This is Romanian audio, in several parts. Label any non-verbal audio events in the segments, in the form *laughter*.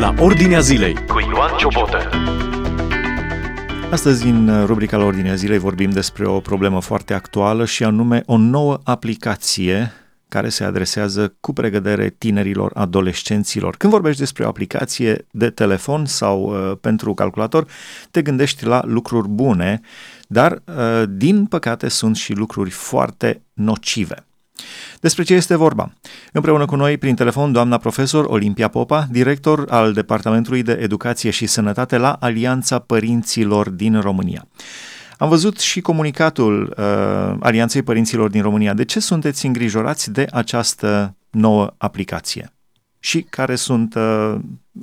la Ordinea Zilei cu Ioan Ciobotă. Astăzi, în rubrica la Ordinea Zilei, vorbim despre o problemă foarte actuală și anume o nouă aplicație care se adresează cu pregădere tinerilor, adolescenților. Când vorbești despre o aplicație de telefon sau uh, pentru calculator, te gândești la lucruri bune, dar, uh, din păcate, sunt și lucruri foarte nocive. Despre ce este vorba? Împreună cu noi, prin telefon, doamna profesor Olimpia Popa, director al Departamentului de Educație și Sănătate la Alianța Părinților din România. Am văzut și comunicatul uh, Alianței Părinților din România. De ce sunteți îngrijorați de această nouă aplicație? Și care sunt uh,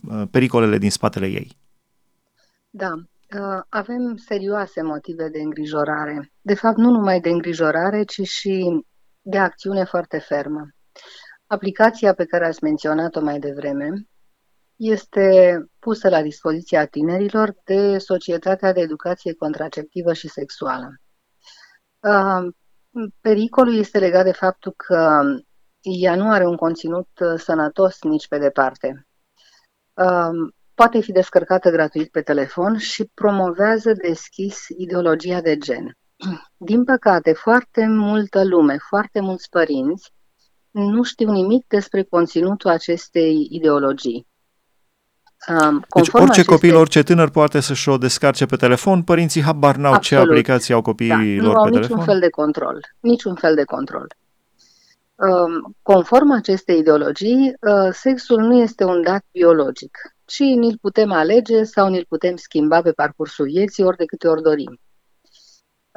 uh pericolele din spatele ei? Da, uh, avem serioase motive de îngrijorare. De fapt, nu numai de îngrijorare, ci și de acțiune foarte fermă. Aplicația pe care ați menționat-o mai devreme este pusă la dispoziția tinerilor de Societatea de Educație Contraceptivă și Sexuală. Pericolul este legat de faptul că ea nu are un conținut sănătos nici pe departe. Poate fi descărcată gratuit pe telefon și promovează deschis ideologia de gen. Din păcate, foarte multă lume, foarte mulți părinți nu știu nimic despre conținutul acestei ideologii. Um, deci orice aceste... copil, orice tânăr poate să-și o descarce pe telefon, părinții habar n-au Absolut. ce aplicații au copiii da, lor nu pe au telefon? niciun fel de control. Niciun fel de control. Um, conform acestei ideologii, uh, sexul nu este un dat biologic, ci ni-l putem alege sau ni-l putem schimba pe parcursul vieții ori de câte ori dorim.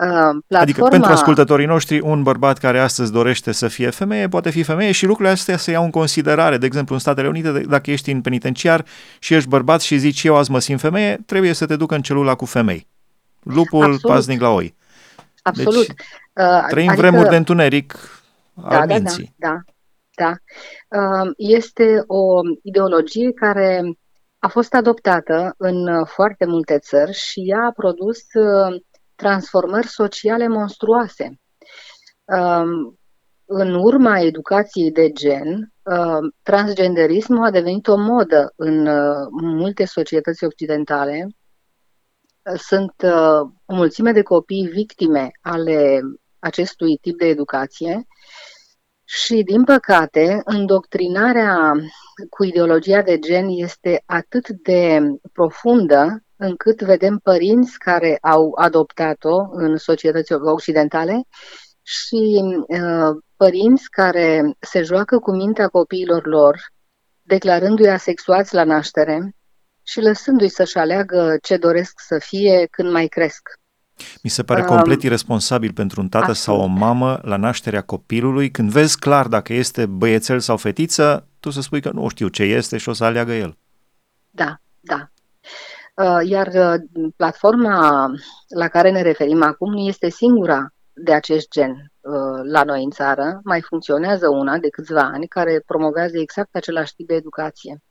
Uh, platforma... Adică pentru ascultătorii noștri, un bărbat care astăzi dorește să fie femeie poate fi femeie și lucrurile astea se iau în considerare. De exemplu, în Statele Unite, dacă ești în penitenciar și ești bărbat și zici eu azi mă simt femeie, trebuie să te ducă în celula cu femei. Lupul Absolut. pasnic la oi. Absolut. Deci, uh, trăim adică... vremuri de întuneric da, al da, minții. Da, da, da. Uh, este o ideologie care a fost adoptată în foarte multe țări și ea a produs uh, transformări sociale monstruoase. Um, în urma educației de gen, um, transgenderismul a devenit o modă în uh, multe societăți occidentale. Sunt uh, o mulțime de copii victime ale acestui tip de educație și, din păcate, îndoctrinarea cu ideologia de gen este atât de profundă încât vedem părinți care au adoptat-o în societăți occidentale și uh, părinți care se joacă cu mintea copiilor lor, declarându-i asexuați la naștere și lăsându-i să-și aleagă ce doresc să fie când mai cresc. Mi se pare complet uh, irresponsabil pentru un tată absolut. sau o mamă la nașterea copilului, când vezi clar dacă este băiețel sau fetiță, tu să spui că nu știu ce este și o să aleagă el. Da, da. Uh, iar uh, platforma la care ne referim acum nu este singura de acest gen uh, la noi în țară. Mai funcționează una de câțiva ani care promovează exact același tip de educație.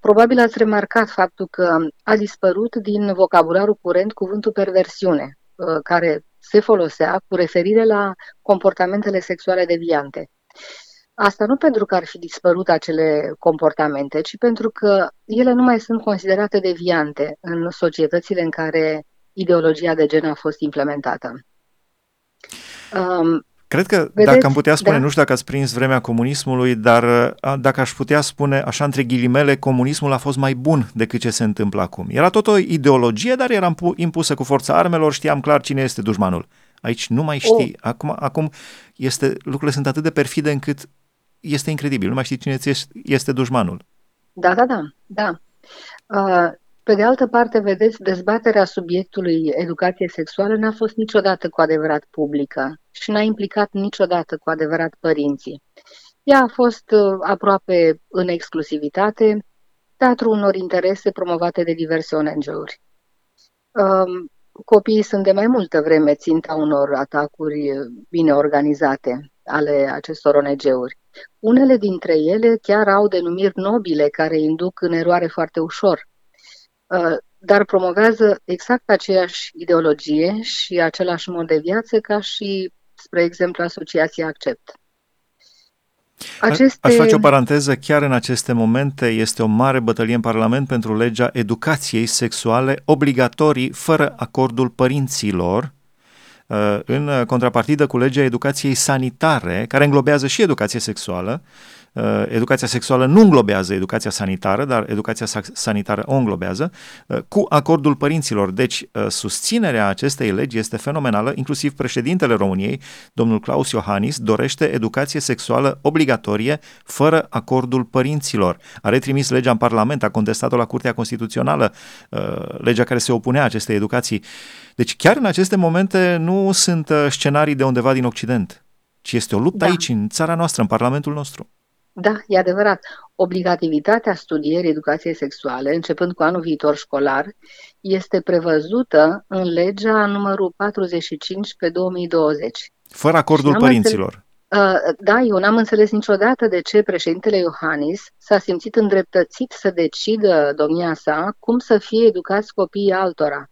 Probabil ați remarcat faptul că a dispărut din vocabularul curent cuvântul perversiune, care se folosea cu referire la comportamentele sexuale deviante. Asta nu pentru că ar fi dispărut acele comportamente, ci pentru că ele nu mai sunt considerate deviante în societățile în care ideologia de gen a fost implementată. Um, Cred că, vedeți, dacă am putea spune, da? nu știu dacă ați prins vremea comunismului, dar dacă aș putea spune, așa între ghilimele, comunismul a fost mai bun decât ce se întâmplă acum. Era tot o ideologie, dar era impusă cu forța armelor, știam clar cine este dușmanul. Aici nu mai știi. Oh. Acum, acum este, lucrurile sunt atât de perfide încât este incredibil, nu mai știi cine este dușmanul. Da, da, da, da. Uh, pe de altă parte, vedeți, dezbaterea subiectului educație sexuală n-a fost niciodată cu adevărat publică și n-a implicat niciodată cu adevărat părinții. Ea a fost uh, aproape în exclusivitate teatru unor interese promovate de diverse ONG-uri. Um, copiii sunt de mai multă vreme ținta unor atacuri bine organizate ale acestor ONG-uri. Unele dintre ele chiar au denumiri nobile care induc în eroare foarte ușor, uh, dar promovează exact aceeași ideologie și același mod de viață ca și, spre exemplu, Asociația Accept. Aceste... Aș face o paranteză, chiar în aceste momente este o mare bătălie în Parlament pentru legea educației sexuale obligatorii fără acordul părinților, uh, în contrapartidă cu legea educației sanitare, care înglobează și educație sexuală, Uh, educația sexuală nu înglobează educația sanitară, dar educația sanitară o înglobează, uh, cu acordul părinților. Deci, uh, susținerea acestei legi este fenomenală, inclusiv președintele României, domnul Claus Iohannis, dorește educație sexuală obligatorie fără acordul părinților. A retrimis legea în Parlament, a contestat-o la Curtea Constituțională, legea care se opunea acestei educații. Deci, chiar în aceste momente nu sunt scenarii de undeva din Occident, ci este o luptă da. aici, în țara noastră, în Parlamentul nostru. Da, e adevărat. Obligativitatea studierii educației sexuale, începând cu anul viitor școlar, este prevăzută în legea numărul 45 pe 2020. Fără acordul părinților. Înțeles, uh, da, eu n-am înțeles niciodată de ce președintele Iohannis s-a simțit îndreptățit să decidă domnia sa cum să fie educați copiii altora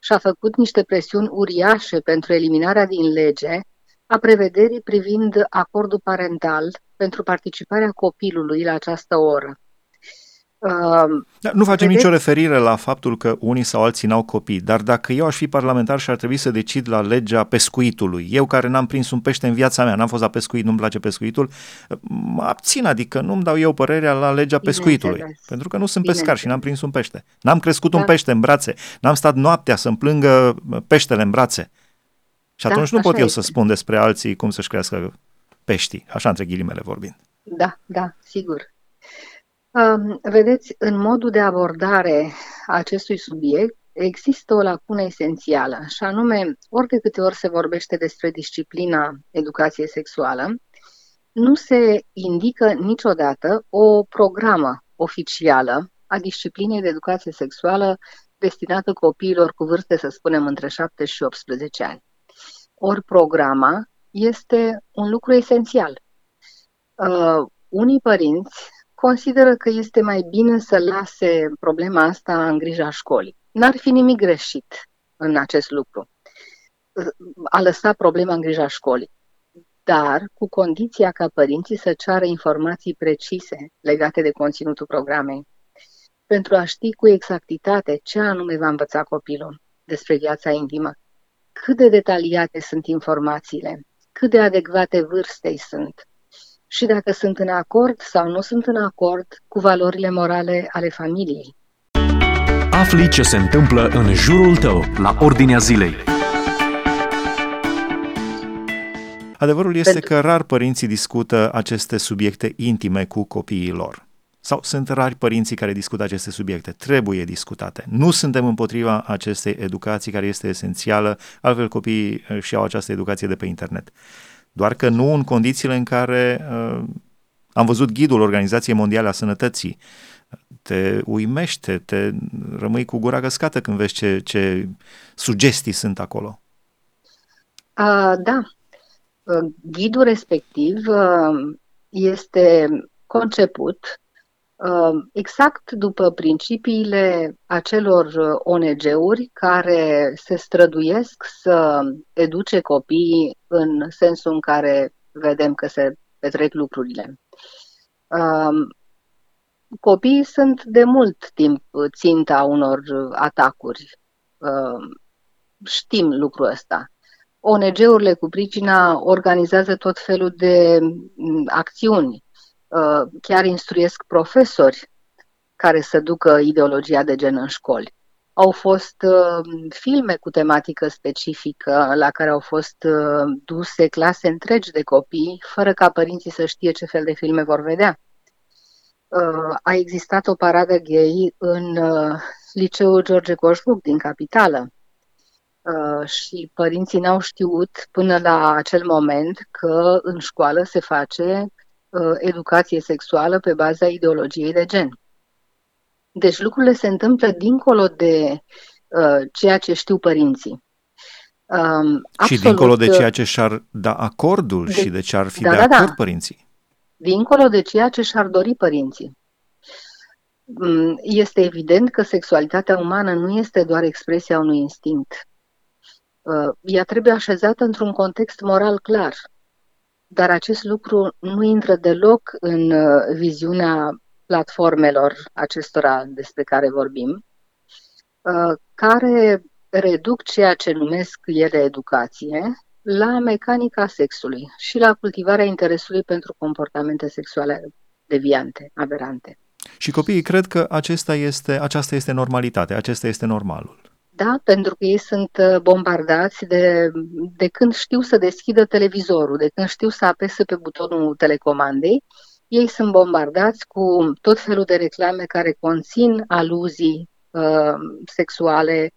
și a făcut niște presiuni uriașe pentru eliminarea din lege a prevederii privind acordul parental pentru participarea copilului la această oră. Uh, da, nu facem vedeți? nicio referire la faptul că unii sau alții n-au copii, dar dacă eu aș fi parlamentar și ar trebui să decid la legea pescuitului, eu care n-am prins un pește în viața mea, n-am fost la pescuit, nu-mi place pescuitul, mă abțin, adică nu-mi dau eu părerea la legea pescuitului, pentru că nu sunt pescar și n-am prins un pește. N-am crescut da. un pește în brațe, n-am stat noaptea să-mi plângă peștele în brațe. Și da, atunci da, nu pot eu este. să spun despre alții cum să-și crească peștii, așa între ghilimele vorbind. Da, da, sigur. Um, vedeți, în modul de abordare a acestui subiect există o lacună esențială, și anume, ori de câte ori se vorbește despre disciplina educației sexuală, nu se indică niciodată o programă oficială a disciplinei de educație sexuală destinată copiilor cu vârste, să spunem, între 7 și 18 ani. Ori programa este un lucru esențial. Uh, unii părinți consideră că este mai bine să lase problema asta în grija școlii. N-ar fi nimic greșit în acest lucru, uh, a lăsa problema în grija școlii, dar cu condiția ca părinții să ceară informații precise legate de conținutul programei, pentru a ști cu exactitate ce anume va învăța copilul despre viața intimă, cât de detaliate sunt informațiile, cât de adecvate vârstei sunt și dacă sunt în acord sau nu sunt în acord cu valorile morale ale familiei. Afli ce se întâmplă în jurul tău, la ordinea zilei. Adevărul este Pentru... că rar părinții discută aceste subiecte intime cu copiii lor. Sau sunt rari părinții care discută aceste subiecte. Trebuie discutate. Nu suntem împotriva acestei educații care este esențială, altfel copiii uh, și au această educație de pe internet. Doar că nu în condițiile în care uh, am văzut ghidul Organizației Mondiale a Sănătății. Te uimește, te rămâi cu gura găscată când vezi ce, ce sugestii sunt acolo. Uh, da. Uh, ghidul respectiv uh, este conceput Um, exact după principiile acelor uh, ONG-uri care se străduiesc să educe copiii în sensul în care vedem că se petrec lucrurile. Um, copiii sunt de mult timp ținta unor atacuri. Um, știm lucrul ăsta. ONG-urile cu pricina organizează tot felul de mm, acțiuni Uh, chiar instruiesc profesori care să ducă ideologia de gen în școli. Au fost uh, filme cu tematică specifică la care au fost uh, duse clase întregi de copii, fără ca părinții să știe ce fel de filme vor vedea. A existat o paradă gay în liceul George Coșbuc din capitală și părinții n-au știut până la acel moment că în școală se face Uh, educație sexuală pe baza ideologiei de gen. Deci lucrurile se întâmplă dincolo de uh, ceea ce știu părinții. Um, și dincolo de uh, ceea ce și-ar da acordul de, și de ce ar fi da, de da, acord da. părinții. Dincolo de ceea ce și-ar dori părinții. Mm, este evident că sexualitatea umană nu este doar expresia unui instinct. Uh, ea trebuie așezată într-un context moral clar dar acest lucru nu intră deloc în uh, viziunea platformelor acestora despre care vorbim, uh, care reduc ceea ce numesc ele educație la mecanica sexului și la cultivarea interesului pentru comportamente sexuale deviante, aberante. Și copiii cred că acesta este, aceasta este normalitatea, acesta este normalul. Da, pentru că ei sunt uh, bombardați de, de când știu să deschidă televizorul, de când știu să apese pe butonul telecomandei, ei sunt bombardați cu tot felul de reclame care conțin aluzii uh, sexuale,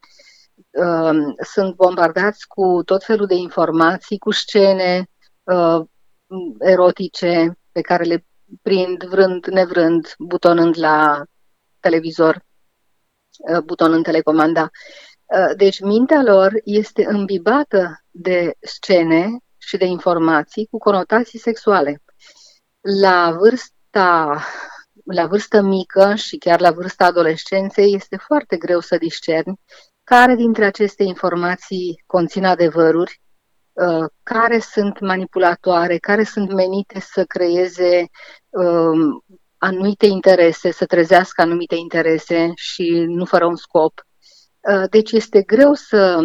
uh, sunt bombardați cu tot felul de informații, cu scene uh, erotice pe care le prind vrând, nevrând, butonând la televizor, uh, butonând telecomanda. Uh, deci mintea lor este îmbibată de scene și de informații cu conotații sexuale. La vârsta, la vârstă mică și chiar la vârsta adolescenței este foarte greu să discerni care dintre aceste informații conțin adevăruri, uh, care sunt manipulatoare, care sunt menite să creeze um, anumite interese, să trezească anumite interese și nu fără un scop. Uh, deci este greu să,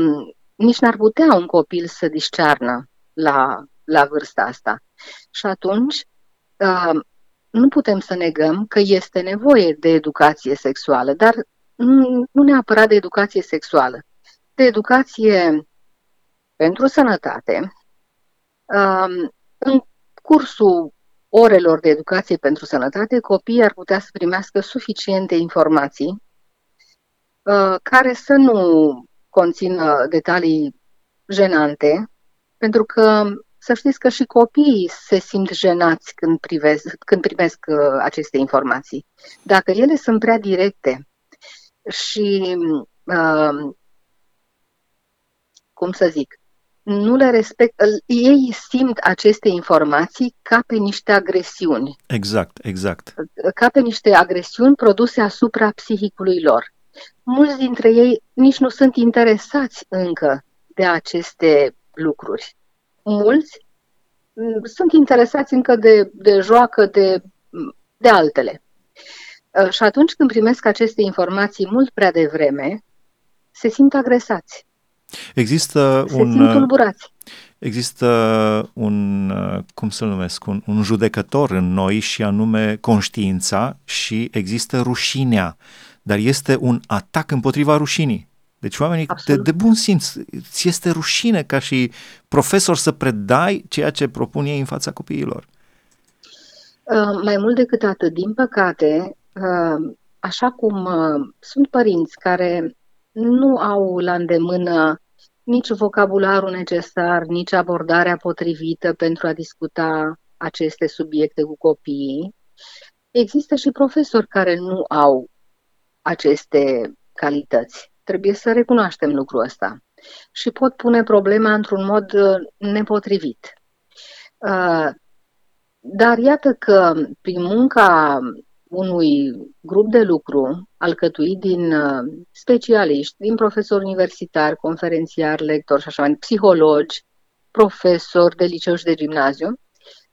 nici n-ar putea un copil să discearnă la, la vârsta asta. Și atunci uh, nu putem să negăm că este nevoie de educație sexuală, dar nu neapărat de educație sexuală, de educație pentru sănătate. Um, în cursul orelor de educație pentru sănătate, copiii ar putea să primească suficiente informații uh, care să nu conțină detalii jenante, pentru că să știți că și copiii se simt jenați când, privesc, când primesc uh, aceste informații. Dacă ele sunt prea directe și, uh, cum să zic, nu le respect, ei simt aceste informații ca pe niște agresiuni. Exact, exact. Ca pe niște agresiuni produse asupra psihicului lor. Mulți dintre ei nici nu sunt interesați încă de aceste lucruri. Mulți mm, sunt interesați încă de, de joacă, de, de altele. Uh, și atunci când primesc aceste informații mult prea devreme, se simt agresați. Există se un... simt tulburați. Există un, uh, cum să-l numesc, un, un judecător în noi și anume conștiința și există rușinea, dar este un atac împotriva rușinii. Deci oamenii de, de bun simț, ți este rușine ca și profesor să predai ceea ce propun ei în fața copiilor. Uh, mai mult decât atât, din păcate, așa cum uh, sunt părinți care nu au la îndemână nici vocabularul necesar, nici abordarea potrivită pentru a discuta aceste subiecte cu copiii, există și profesori care nu au aceste calități. Trebuie să recunoaștem lucrul ăsta și pot pune problema într-un mod uh, nepotrivit. Uh, dar iată că prin munca unui grup de lucru alcătuit din uh, specialiști, din profesori universitari, conferențiari, lectori și așa mai psihologi, profesori de liceu și de gimnaziu,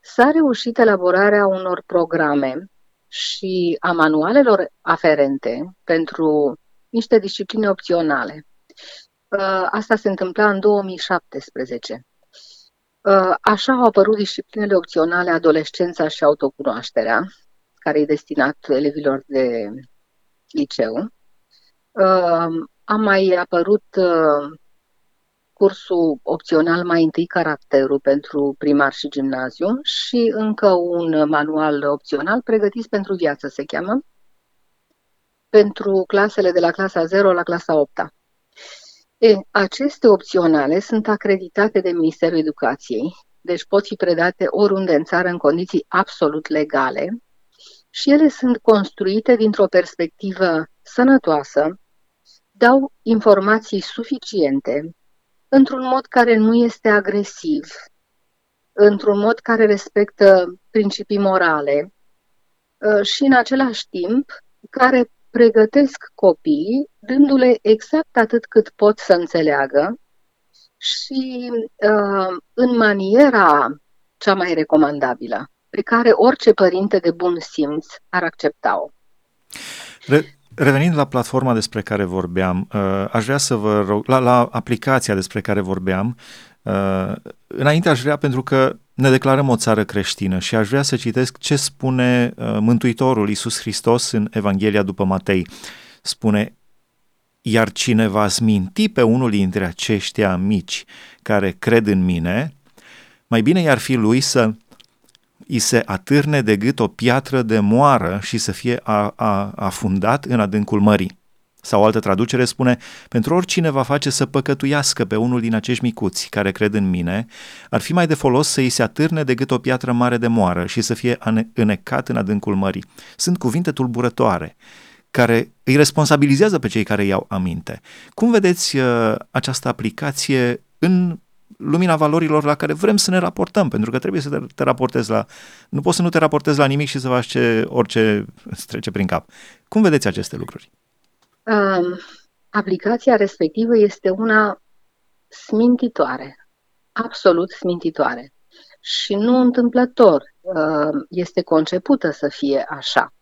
s-a reușit elaborarea unor programe și a manualelor aferente pentru niște discipline opționale. Uh, asta se întâmpla în 2017. Uh, așa au apărut disciplinele opționale adolescența și autocunoașterea, care e destinat elevilor de liceu. Uh, a mai apărut uh, cursul opțional mai întâi caracterul pentru primar și gimnaziu și încă un manual opțional pregătit pentru viață se cheamă, pentru clasele de la clasa 0 la clasa 8 -a. E, aceste opționale sunt acreditate de Ministerul Educației, deci pot fi predate oriunde în țară în condiții absolut legale și ele sunt construite dintr-o perspectivă sănătoasă, dau informații suficiente, într-un mod care nu este agresiv, într-un mod care respectă principii morale ă, și în același timp care pregătesc copiii dându-le exact atât cât pot să înțeleagă și uh, în maniera cea mai recomandabilă, pe care orice părinte de bun simț ar accepta-o. Re- Revenind la platforma despre care vorbeam, uh, aș vrea să vă rog, la, la aplicația despre care vorbeam, uh, înainte aș vrea, pentru că ne declarăm o țară creștină și aș vrea să citesc ce spune uh, Mântuitorul Iisus Hristos în Evanghelia după Matei. Spune, iar cine va minti pe unul dintre aceștia mici care cred în mine, mai bine i-ar fi lui să îi se atârne de gât o piatră de moară și să fie a, a, afundat în adâncul mării. Sau o altă traducere spune, pentru oricine va face să păcătuiască pe unul din acești micuți care cred în mine, ar fi mai de folos să îi se atârne de gât o piatră mare de moară și să fie înecat în adâncul mării. Sunt cuvinte tulburătoare care îi responsabilizează pe cei care iau aminte. Cum vedeți uh, această aplicație în lumina valorilor la care vrem să ne raportăm, pentru că trebuie să te, te raportezi la... Nu poți să nu te raportezi la nimic și să faci ce, orice îți trece prin cap. Cum vedeți aceste lucruri? Um, aplicația respectivă este una smintitoare, absolut smintitoare. Și nu întâmplător uh, este concepută să fie așa.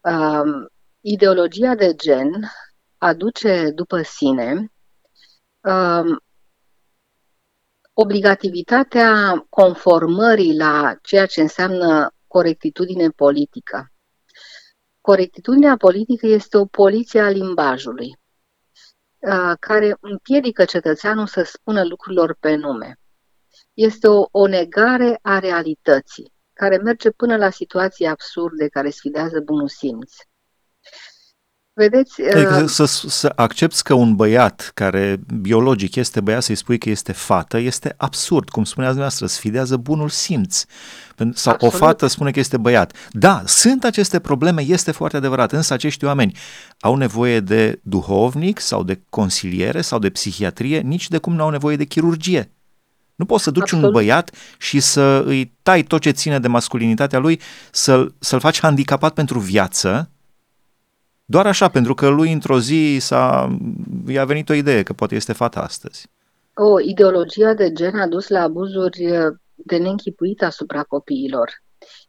Uh, ideologia de gen aduce după sine uh, obligativitatea conformării la ceea ce înseamnă corectitudine politică. Corectitudinea politică este o poliție a limbajului, care împiedică cetățeanul să spună lucrurilor pe nume. Este o, o negare a realității, care merge până la situații absurde care sfidează bunul simț. Vedeți, adică uh... să, să accepti că un băiat care biologic este băiat să-i spui că este fată este absurd, cum spuneați dumneavoastră, sfidează bunul simț. Sau Absolut. o fată spune că este băiat. Da, sunt aceste probleme, este foarte adevărat, însă acești oameni au nevoie de duhovnic sau de consiliere sau de psihiatrie, nici de cum nu au nevoie de chirurgie. Nu poți să duci Absolut. un băiat și să îi tai tot ce ține de masculinitatea lui, să-l, să-l faci handicapat pentru viață, doar așa, pentru că lui într-o zi s-a, i-a venit o idee că poate este fata astăzi. O, ideologia de gen a dus la abuzuri de neînchipuit asupra copiilor.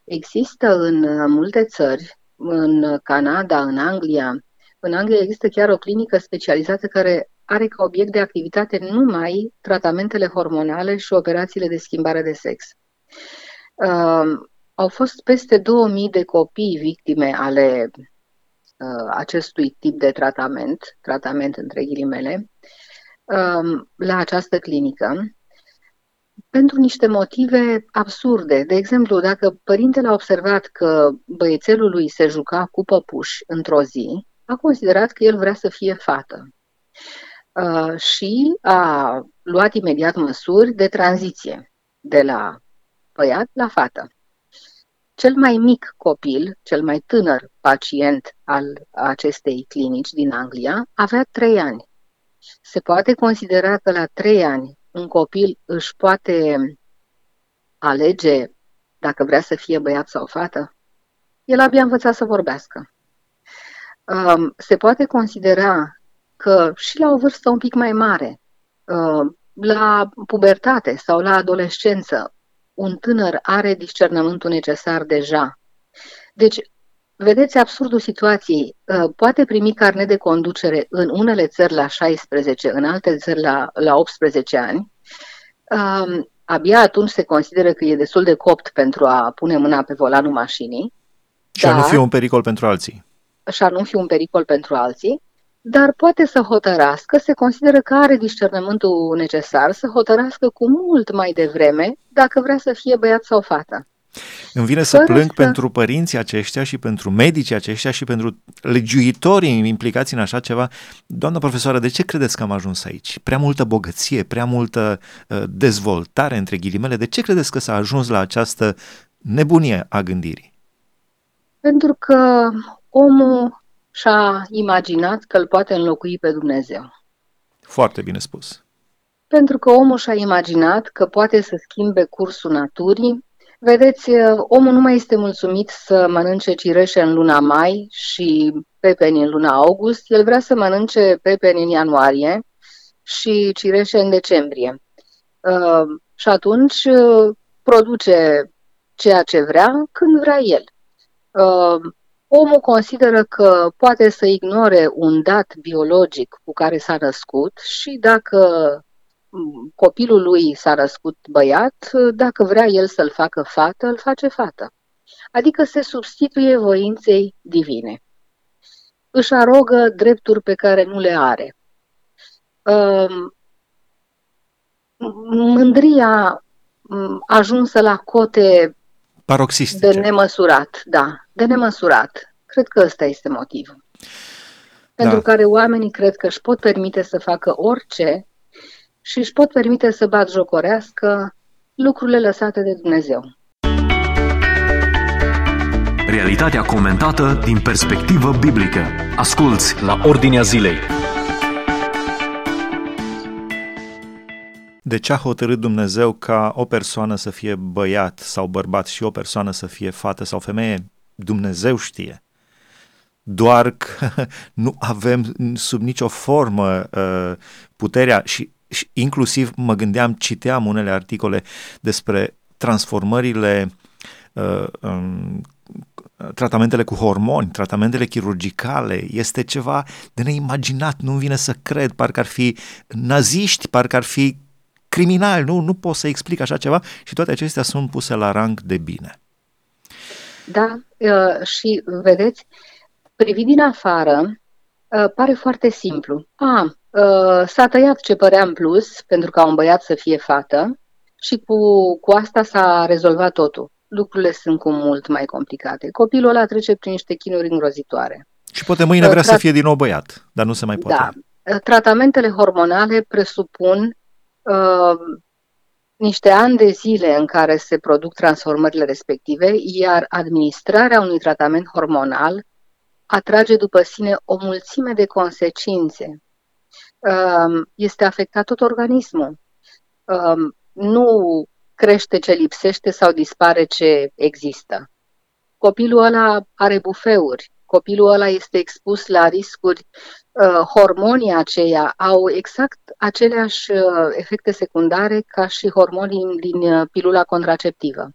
Există în multe țări, în Canada, în Anglia, în Anglia există chiar o clinică specializată care are ca obiect de activitate numai tratamentele hormonale și operațiile de schimbare de sex. Uh, au fost peste 2000 de copii victime ale uh, acestui tip de tratament, tratament între ghilimele, uh, la această clinică, pentru niște motive absurde. De exemplu, dacă părintele a observat că băiețelul lui se juca cu păpuși într-o zi, a considerat că el vrea să fie fată. Uh, și a luat imediat măsuri de tranziție de la băiat la fată. Cel mai mic copil, cel mai tânăr pacient al acestei clinici din Anglia, avea trei ani. Se poate considera că la trei ani un copil își poate alege dacă vrea să fie băiat sau fată? El abia învățat să vorbească. Um, se poate considera că și la o vârstă un pic mai mare, uh, la pubertate sau la adolescență, un tânăr are discernământul necesar deja. Deci, vedeți absurdul situației. Uh, poate primi carnet de conducere în unele țări la 16, în alte țări la, la 18 ani. Um, abia atunci se consideră că e destul de copt pentru a pune mâna pe volanul mașinii. Și a nu fi un pericol pentru alții. Și a nu fi un pericol pentru alții dar poate să hotărască, se consideră că are discernământul necesar să hotărască cu mult mai devreme dacă vrea să fie băiat sau fată. Îmi vine să Fără plâng să... pentru părinții aceștia și pentru medicii aceștia și pentru legiuitorii implicați în așa ceva. Doamna profesoară, de ce credeți că am ajuns aici? Prea multă bogăție, prea multă uh, dezvoltare, între ghilimele. De ce credeți că s-a ajuns la această nebunie a gândirii? Pentru că omul și-a imaginat că îl poate înlocui pe Dumnezeu. Foarte bine spus. Pentru că omul și-a imaginat că poate să schimbe cursul naturii. Vedeți, omul nu mai este mulțumit să mănânce cireșe în luna mai și pepeni în luna august. El vrea să mănânce pepeni în ianuarie și cireșe în decembrie. Uh, și atunci produce ceea ce vrea când vrea el. Uh, omul consideră că poate să ignore un dat biologic cu care s-a născut și dacă mm, copilul lui s-a născut băiat, dacă vrea el să-l facă fată, îl face fată. Adică se substituie voinței divine. Își arogă drepturi pe care nu le are. Um, mândria mm, ajunsă la cote Paroxistice. de nemăsurat, da, de nemăsurat. Cred că ăsta este motivul. Pentru Da. care oamenii cred că își pot permite să facă orice și își pot permite să bat jocorească lucrurile lăsate de Dumnezeu. Realitatea comentată din perspectivă biblică. Asculți la Ordinea Zilei. De ce a hotărât Dumnezeu ca o persoană să fie băiat sau bărbat și o persoană să fie fată sau femeie? Dumnezeu știe. Doar că *laughs* nu avem sub nicio formă uh, puterea și, și inclusiv mă gândeam, citeam unele articole despre transformările uh, um, tratamentele cu hormoni, tratamentele chirurgicale, este ceva de neimaginat, nu-mi vine să cred, parcă ar fi naziști, parcă ar fi criminali, nu, nu pot să explic așa ceva și toate acestea sunt puse la rang de bine. Da, uh, și vedeți, privit din afară, uh, pare foarte simplu. A, uh, s-a tăiat ce părea în plus pentru ca un băiat să fie fată și cu, cu asta s-a rezolvat totul. Lucrurile sunt cu mult mai complicate. Copilul ăla trece prin niște chinuri îngrozitoare. Și poate mâine Uh, vrea să tra- fie din nou băiat, dar nu se mai poate. Da. Tratamentele hormonale presupun uh, niște ani de zile în care se produc transformările respective, iar administrarea unui tratament hormonal atrage după sine o mulțime de consecințe. Uh, este afectat tot organismul. Uh, nu crește ce lipsește sau dispare ce există. Copilul ăla are bufeuri, copilul ăla este expus la riscuri uh, hormonii aceia au exact aceleași uh, efecte secundare ca și hormonii din uh, pilula contraceptivă.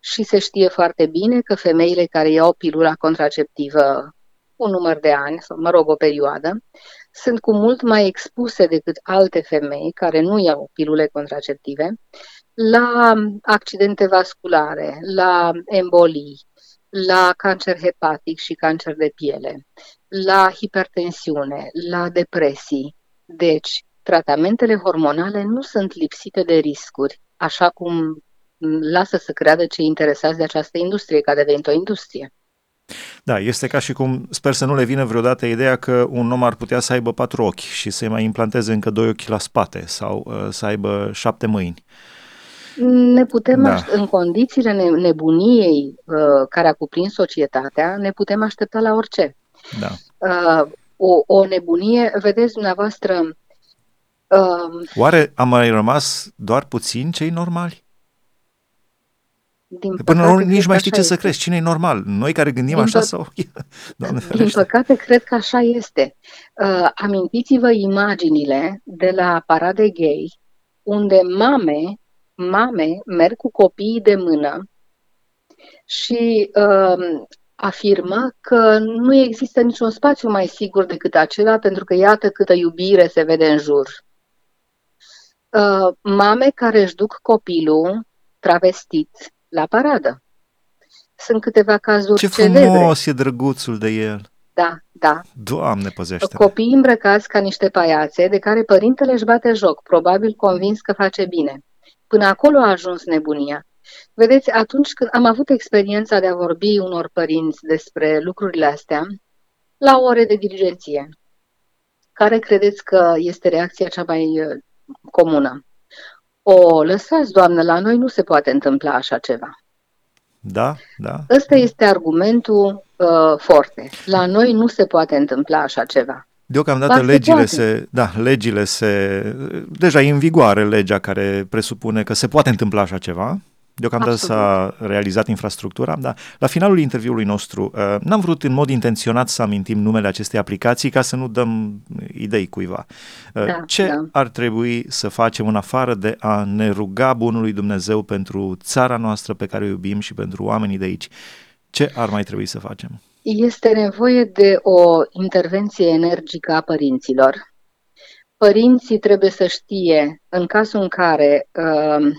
Și se știe foarte bine că femeile care iau pilula contraceptivă un număr de ani, sau mă rog, o perioadă, sunt cu mult mai expuse decât alte femei care nu iau pilule contraceptive la accidente vasculare, la embolii, la cancer hepatic și cancer de piele, la hipertensiune, la depresii. Deci, tratamentele hormonale nu sunt lipsite de riscuri, așa cum lasă să creadă cei interesați de această industrie, că a devenit o industrie. Da, este ca și cum, sper să nu le vină vreodată ideea că un om ar putea să aibă patru ochi și să-i mai implanteze încă doi ochi la spate sau uh, să aibă șapte mâini. Ne putem, Da. aș- în condițiile ne- nebuniei uh, care a cuprins societatea, ne putem aștepta la orice. Da. Uh, o, o nebunie, vedeți dumneavoastră, uh, Oare am mai rămas doar puțin cei normali? din Până la urmă păcate, nici cred mai că știi așa ce să este. crezi, cine e normal? Noi care gândim Din așa pă- sau... *laughs* Doamne Din ferește. păcate, cred că așa este. Uh, amintiți-vă imaginile de la parade gay, unde mame, mame merg cu copiii de mână și uh, afirmă că nu există niciun spațiu mai sigur decât acela, pentru că iată câtă iubire se vede în jur. Uh, mame care își duc copilul travestit la paradă. Sunt câteva cazuri Ce celebre. frumos e drăguțul de el. Da, da. Doamne, păzește Copii îmbrăcați ca niște paiațe de care părintele își bate joc, probabil convins că face bine. Până acolo a ajuns nebunia. Vedeți, atunci când am avut experiența de a vorbi unor părinți despre lucrurile astea, la ore de dirigenție, care credeți că este reacția cea mai uh, comună? O, lăsați, doamnă, la noi nu se poate întâmpla așa ceva. Da, da. Ăsta este argumentul uh, forte. La noi nu se poate întâmpla așa ceva. Deocamdată Ba, se legile poate. se, da, legile se, deja e în vigoare legea care presupune că se poate întâmpla așa ceva, Deocamdată Absolut. s-a realizat infrastructura, dar la finalul interviului nostru uh, n-am vrut în mod intenționat să amintim numele acestei aplicații ca să nu dăm idei cuiva. Uh, Da, Ce da. ar trebui să facem în afară de a ne ruga Bunului Dumnezeu pentru țara noastră pe care o iubim și pentru oamenii de aici? Ce ar mai trebui să facem? Este nevoie de o intervenție energică a părinților. Părinții trebuie să știe, în cazul în care uh,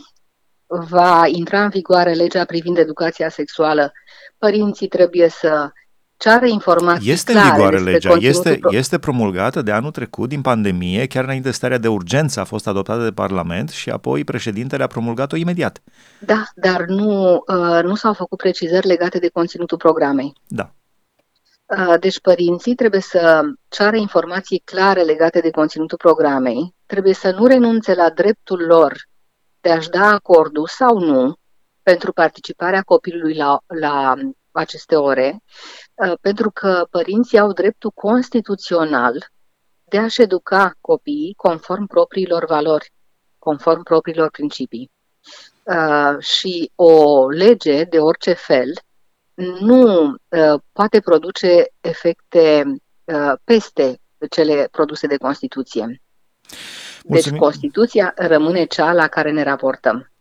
va intra în vigoare legea privind educația sexuală, părinții trebuie să ceară informații Este în clare vigoare despre legea, conținutul este, pro- este promulgată de anul trecut din pandemie, chiar înainte de starea de urgență a fost adoptată de Parlament și apoi președintele a promulgat-o imediat. Da, dar nu, uh, nu s-au făcut precizări legate de conținutul programei. Da. Uh, Deci părinții trebuie să ceară informații clare legate de conținutul programei, trebuie să nu renunțe la dreptul lor de a-și da acordul sau nu pentru participarea copilului la, la aceste ore, uh, pentru că părinții au dreptul constituțional de a-și educa copiii conform propriilor valori, conform propriilor principii. Uh, și o lege de orice fel nu uh, poate produce efecte uh, peste cele produse de Constituție. Deci Mulțumim. Constituția rămâne cea la care ne raportăm.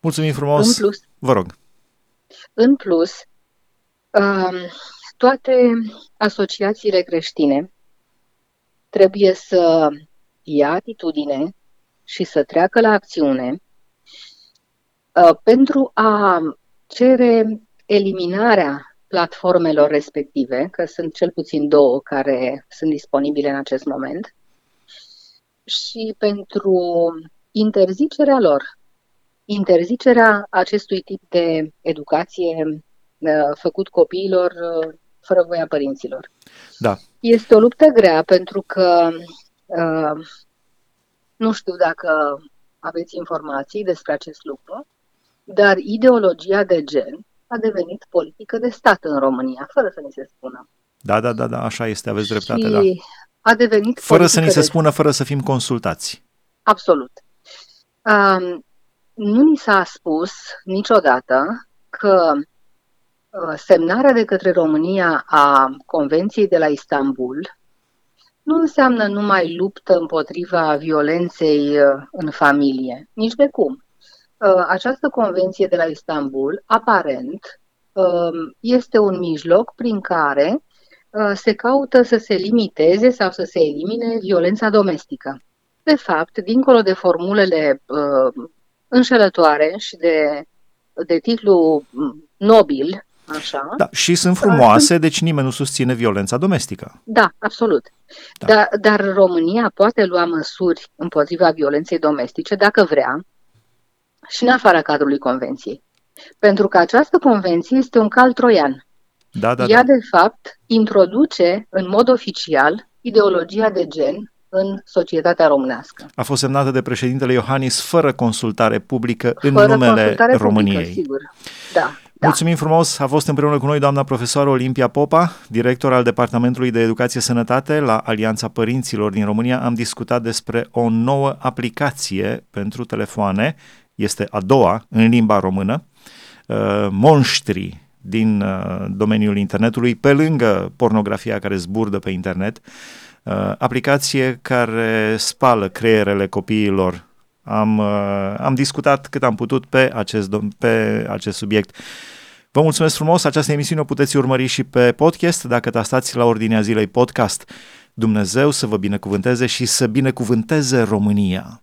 Mulțumim frumos. În plus, Vă rog. în plus um, toate asociațiile creștine trebuie să ia atitudine și să treacă la acțiune uh, pentru a cere eliminarea platformelor respective, că sunt cel puțin două care sunt disponibile în acest moment, și pentru interzicerea lor, interzicerea acestui tip de educație uh, făcut copiilor uh, fără voia părinților. Da. Este o luptă grea pentru că uh, nu știu dacă aveți informații despre acest lucru, dar ideologia de gen a devenit politică de stat în România, fără să ni se spună. Da, da, da, da, așa este, aveți dreptate, și da. a devenit Fără să ni politică se de spună, fără să fim consultați. Absolut. Um, nu ni s-a spus niciodată că uh, semnarea de către România a Convenției de la Istanbul nu înseamnă numai luptă împotriva violenței uh, în familie, nici de cum. Uh, Această convenție de la Istanbul, aparent, um, este un mijloc prin care uh, se caută să se limiteze sau să se elimine violența domestică. De fapt, dincolo de formulele uh, înșelătoare și de, de titlu mm, nobil, așa, Da, și sunt frumoase, deci nimeni nu susține violența domestică. da, absolut. Da. Dar, dar România poate lua măsuri împotriva violenței domestice dacă vrea și în afara cadrului convenției. Pentru că această convenție este un cal troian. Da, da, Ea, da. de fapt, introduce în mod oficial ideologia de gen în societatea românească. A fost semnată de președintele Iohannis fără consultare publică în Fără numele consultare României. Publică, sigur. Da, da. Mulțumim frumos! A fost împreună cu noi doamna profesoară Olimpia Popa, director al Departamentului de Educație Sănătate la Alianța Părinților din România. Am discutat despre o nouă aplicație pentru telefoane, este a doua în limba română, uh, Monștri din uh, domeniul internetului, pe lângă pornografia care zburdă pe internet, uh, aplicație care spală creierele copiilor. Am, uh, am discutat cât am putut pe acest, dom- pe acest subiect. Vă mulțumesc frumos, această emisiune o puteți urmări și pe podcast, dacă tastați la ordinea zilei podcast. Dumnezeu să vă binecuvânteze și să binecuvânteze România.